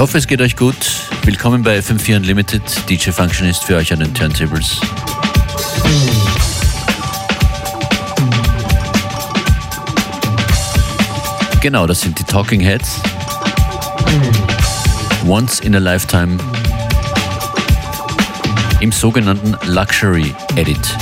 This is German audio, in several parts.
Ich hoffe, es geht euch gut. Willkommen bei FM4 Unlimited. DJ Functionist für euch an den Turntables. Genau, das sind die Talking Heads. Once in a Lifetime im sogenannten Luxury Edit.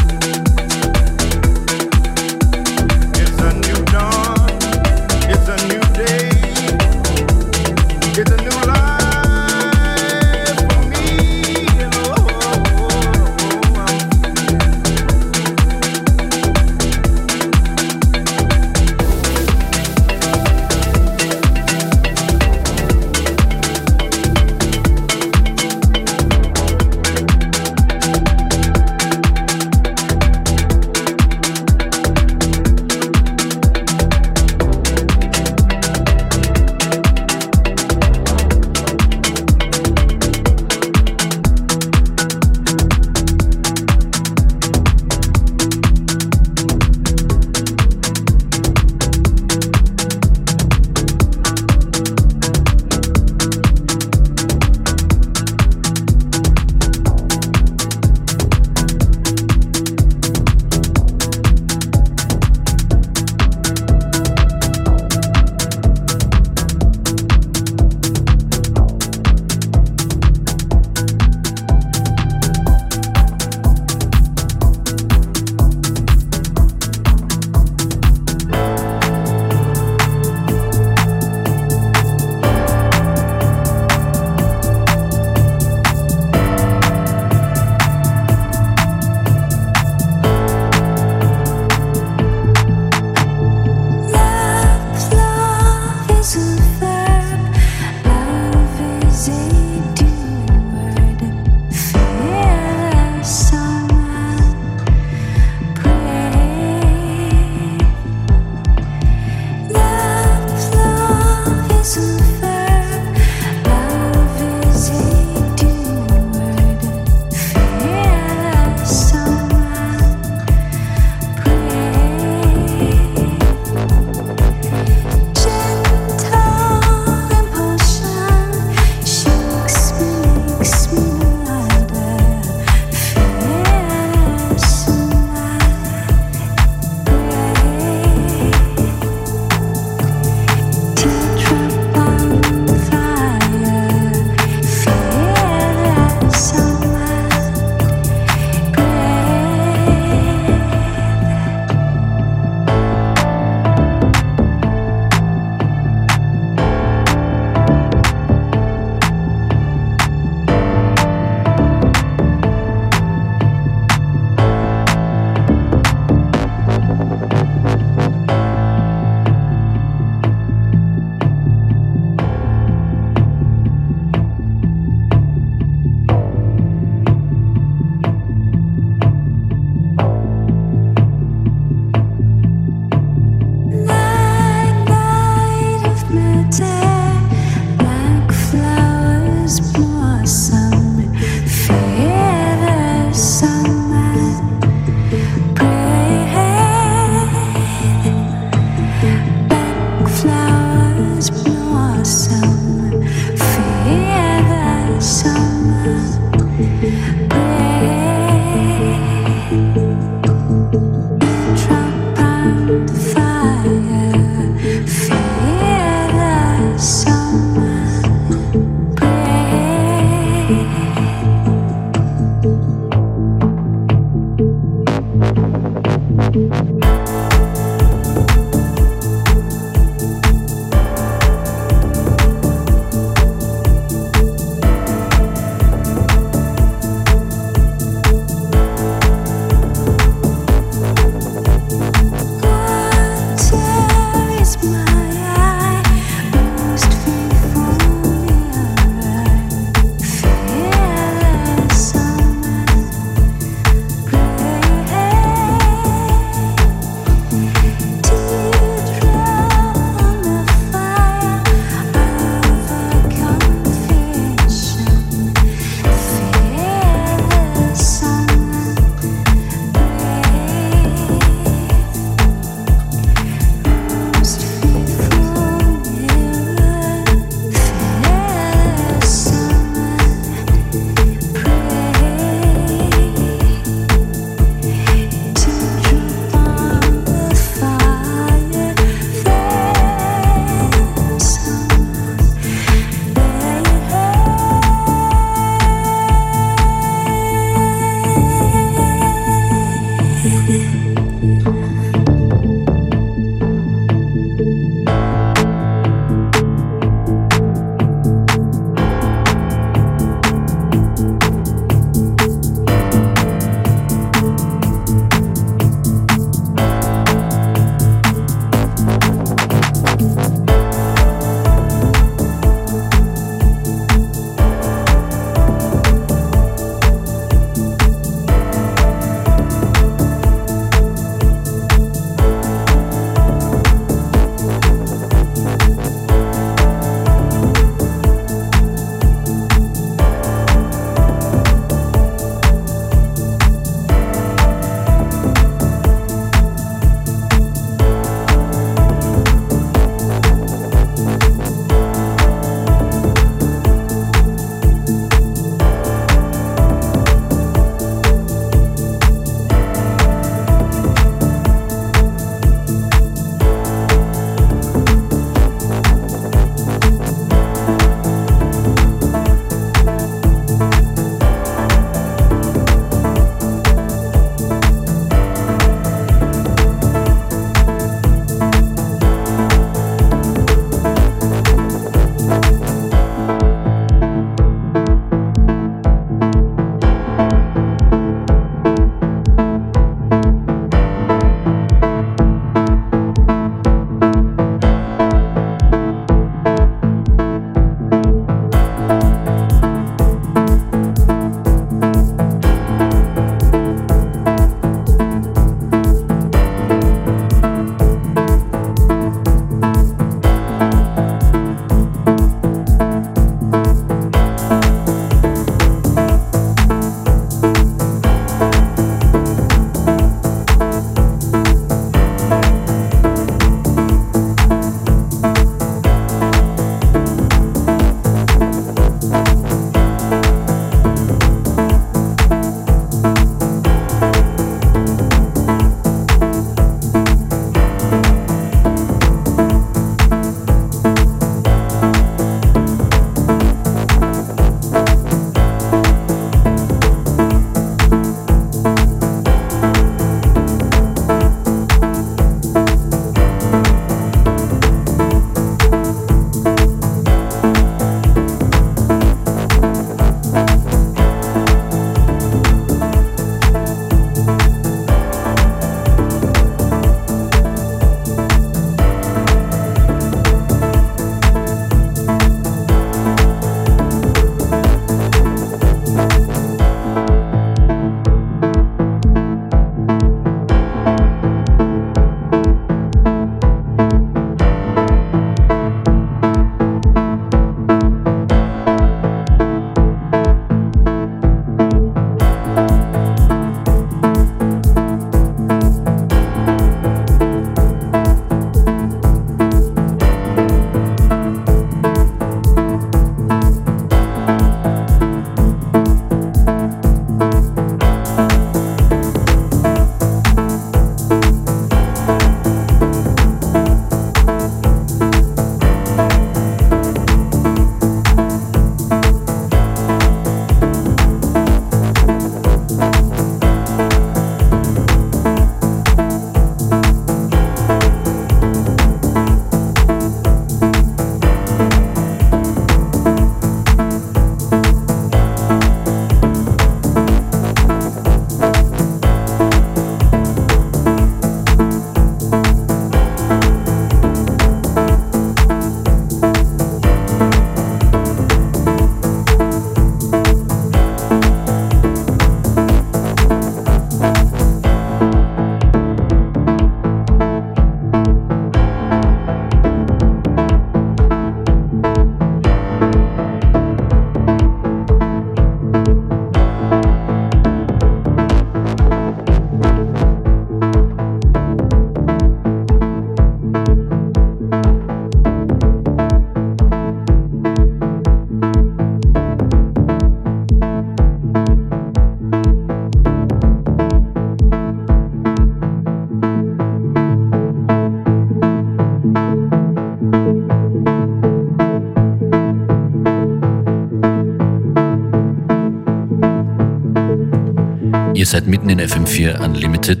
FM4 Unlimited.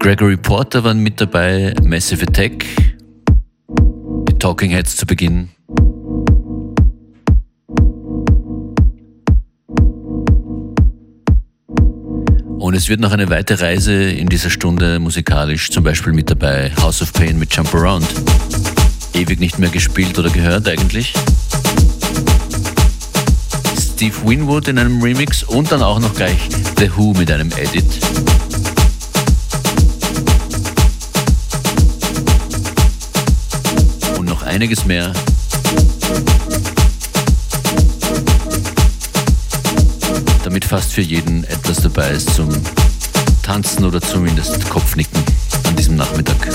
Gregory Porter waren mit dabei, Massive Attack, die Talking Heads zu Beginn. Und es wird noch eine weite Reise in dieser Stunde musikalisch, zum Beispiel mit dabei House of Pain mit Jump Around. Ewig nicht mehr gespielt oder gehört eigentlich. Steve Winwood in einem Remix und dann auch noch gleich The Who mit einem Edit. Und noch einiges mehr damit fast für jeden etwas dabei ist zum Tanzen oder zumindest Kopfnicken an diesem Nachmittag.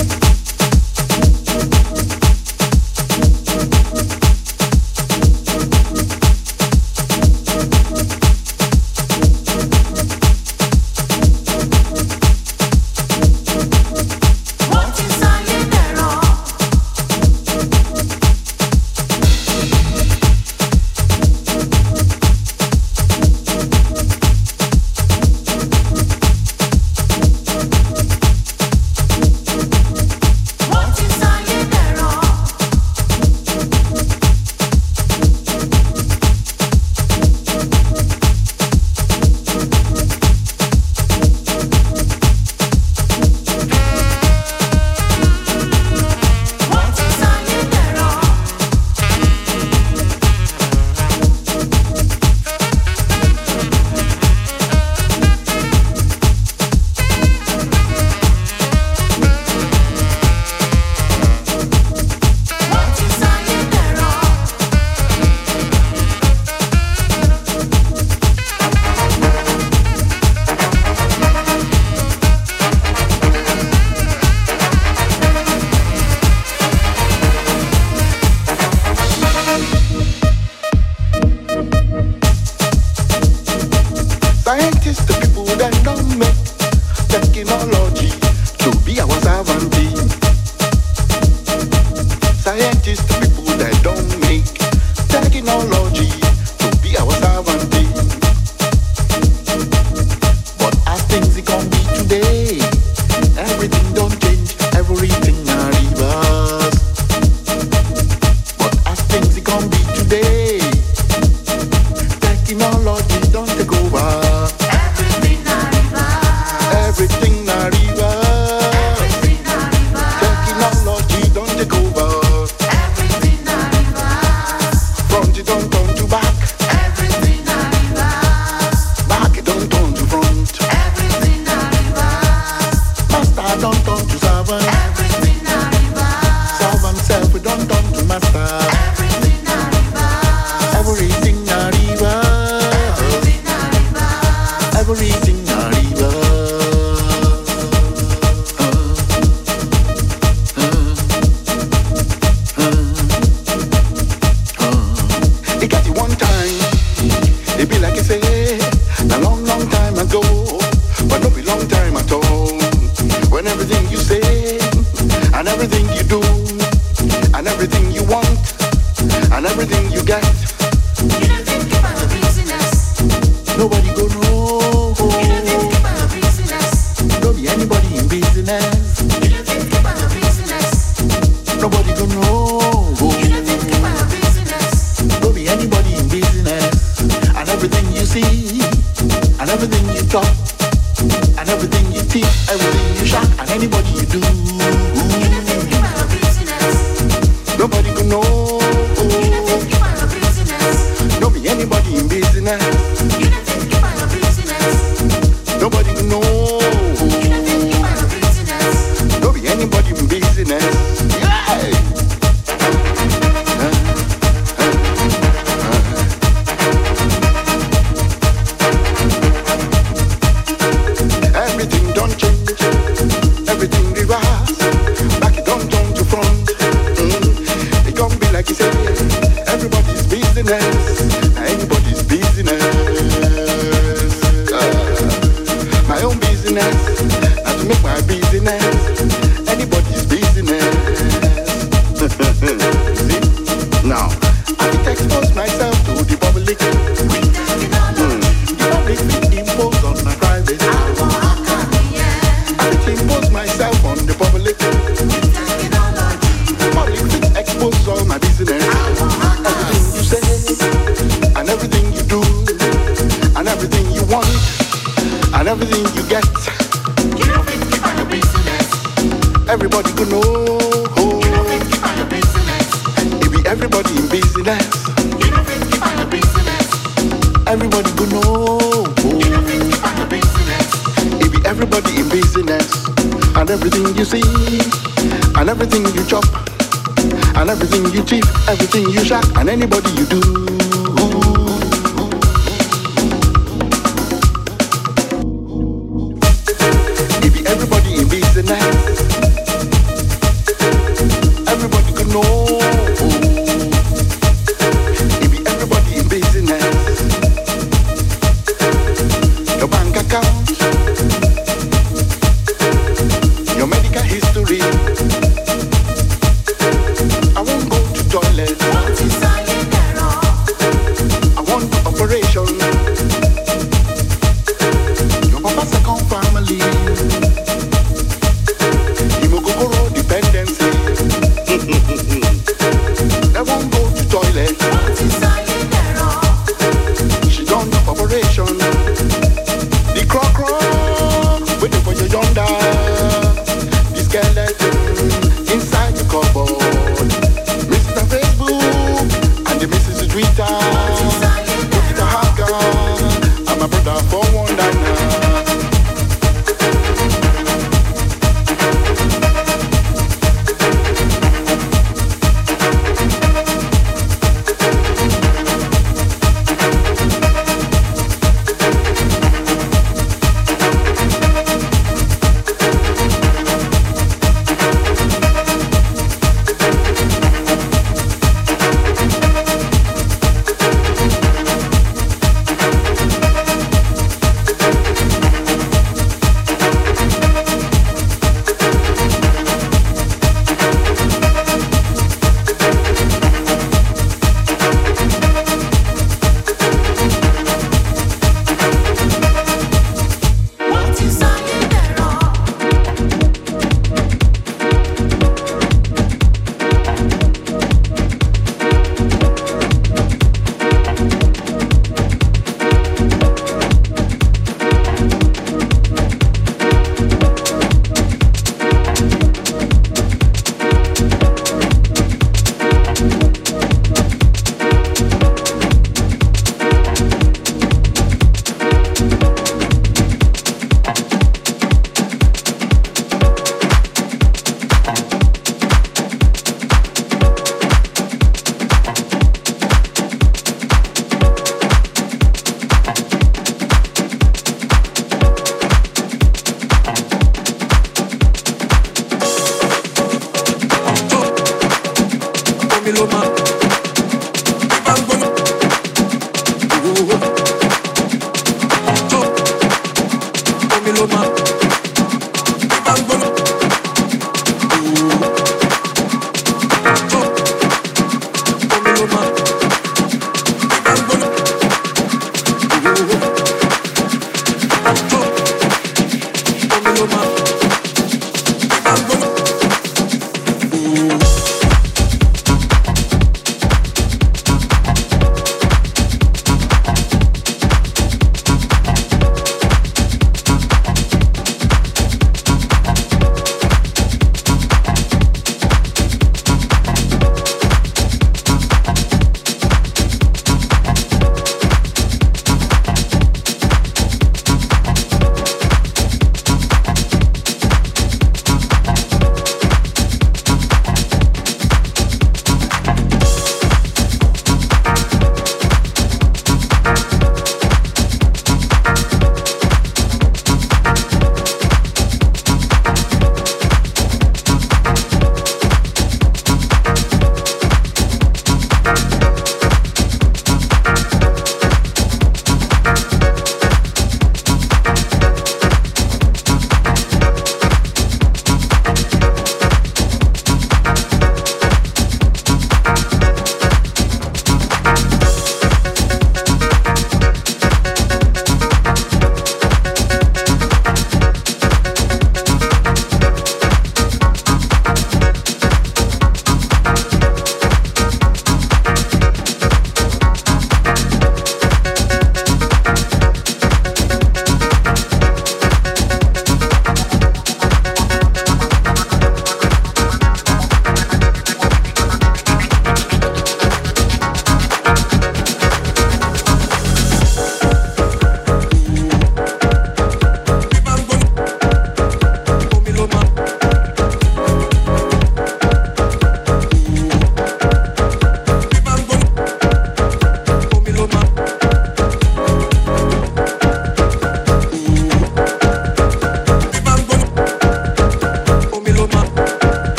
dizine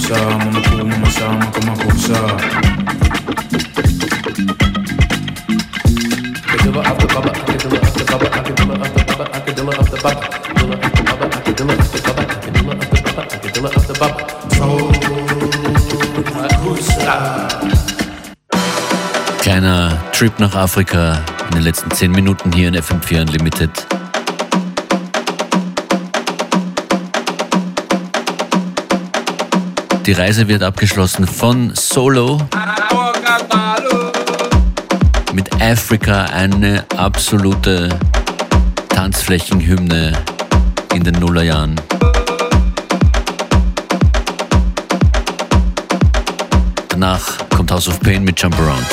makamakusa, mamaku, mamasa, makamakusa. Akadilla after baba, akadilla baba. Kleiner Trip nach Afrika in den letzten 10 Minuten hier in FM4 Unlimited. Die Reise wird abgeschlossen von Solo mit Africa, eine absolute Tanzflächenhymne in den Nullerjahren. Danach kommt House of Pain mit Jump Around.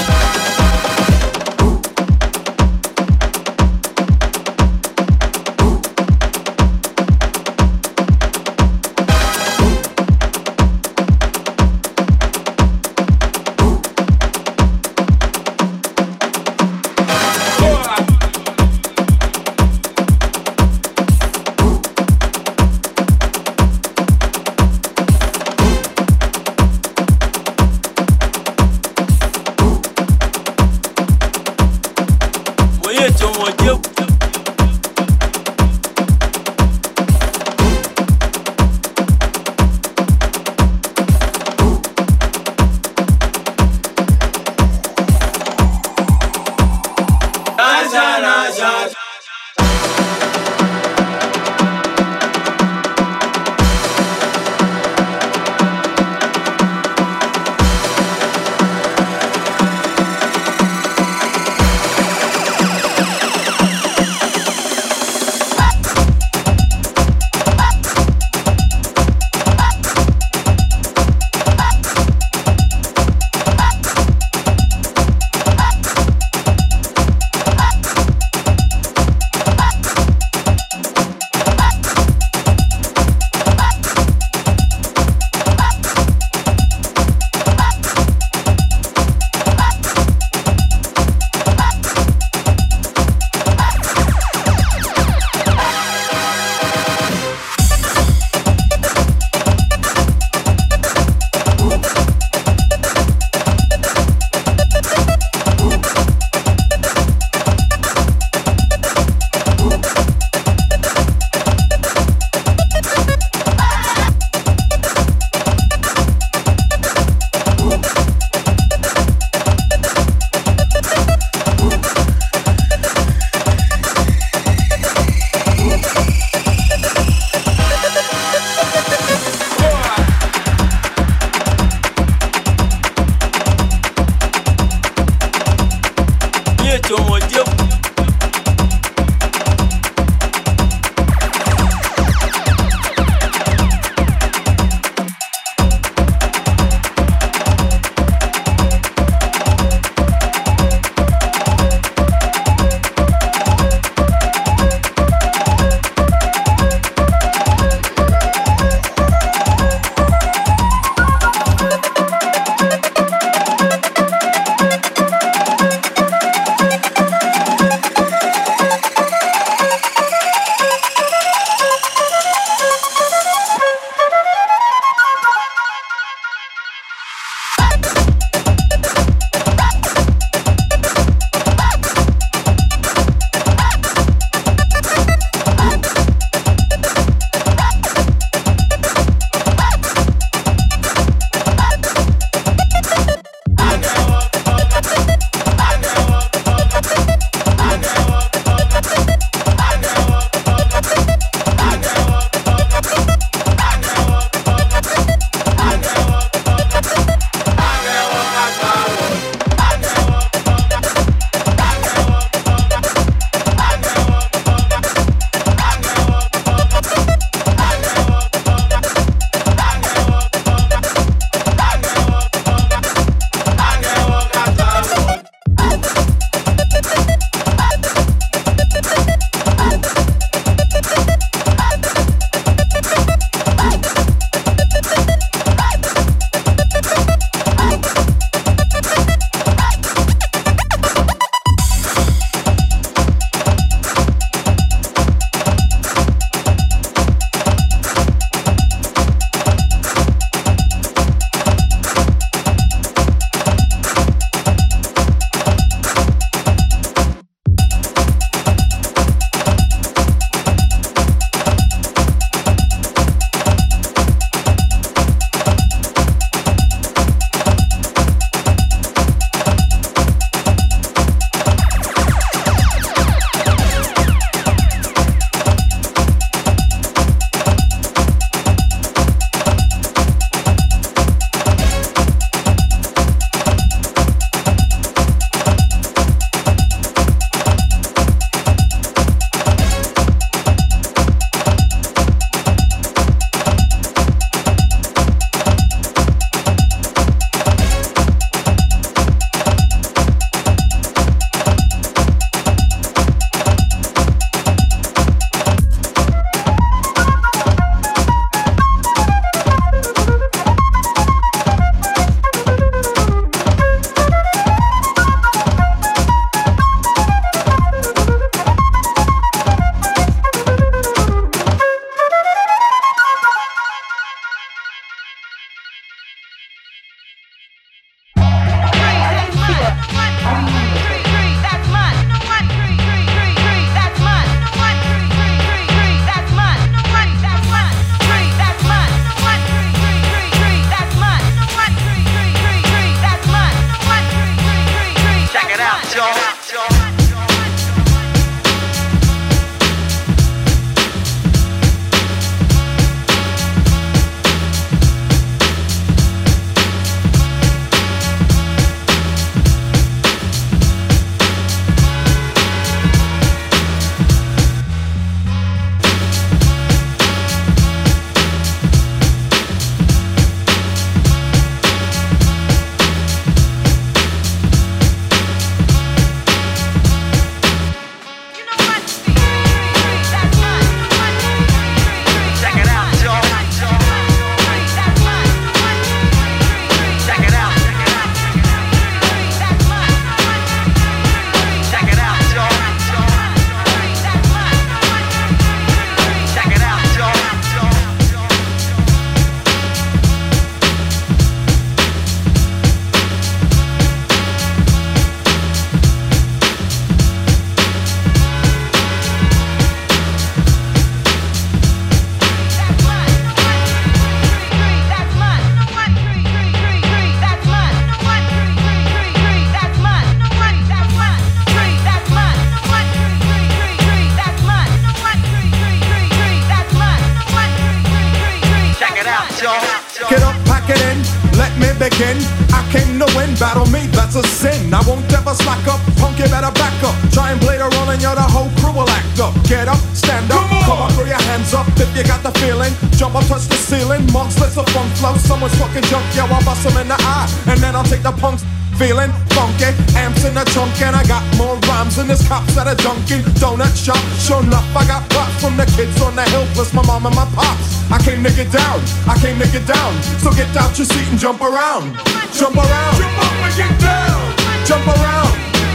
Jump around, jump around, jump up and get down, jump around,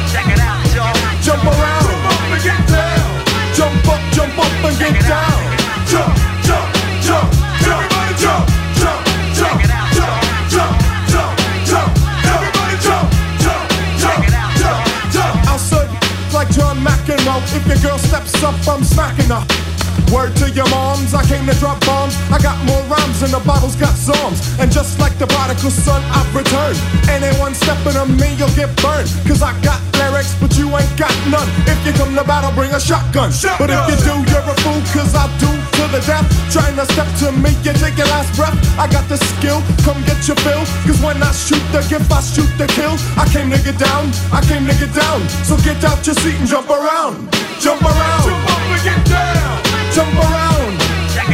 check it out, y'all. Jump around, jump up and get down, jump up, jump up and get down, jump, jump, jump, jump, everybody jump, jump, jump, jump, jump, jump, everybody jump, jump, jump, jump, jump. I'll serve like John McEnroe. If your girl steps up, I'm smacking her. Word to your moms, I came to drop bombs. I got more rhymes and the Bible's got psalms. And just like the prodigal son, I've returned. Anyone stepping on me, you'll get burned. Cause I got lyrics, but you ain't got none. If you come to battle, bring a shotgun. But if you do, you're a fool, cause I do to the death. Trying to step to me, you take your last breath. I got the skill, come get your fill. Cause when I shoot the gift, I shoot the kill. I came to get down, I came to get down. So get out your seat and jump around. Jump around. Jump up and get down. Jump around. check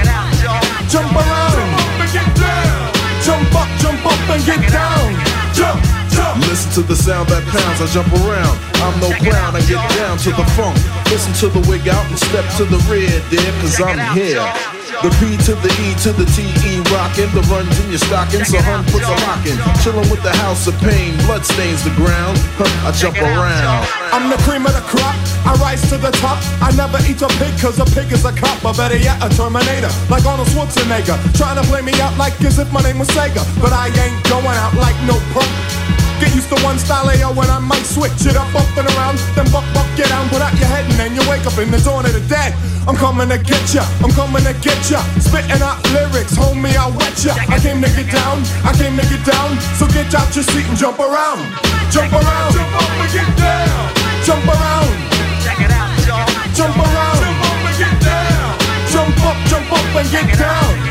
Jump around. Jump up and get down. Jump up, jump up and get down. Jump, jump. Listen to the sound that pounds, I jump around. I'm no clown, I get down to the funk. Listen to the wig out and step to the rear, dear, cause I'm here. The P to the E to the T E rockin', the runs in your stocking, so hun puts a lock in. Chillin' with the house of pain, blood stains the ground. Huh, I jump around. I'm the cream of the crop. I rise to the top. I never eat a pig cause a pig is a cop. Or better yet, a Terminator. Like Arnold Schwarzenegger. Trying to play me out like as if my name was Sega. But I ain't going out like no punk. Get used to one style AO when I might switch it up, up and around. Then buck, buck, get down, put out your head, and then you wake up in the dawn of the dead. I'm coming to get ya, I'm coming to get ya. Spitting out lyrics, homie, I'll wet ya. I came to get down, I came to get down. So get out your seat and jump around. Jump around, jump up and get down. Jump around, jump around, jump up and get down. Jump up, jump up and get down.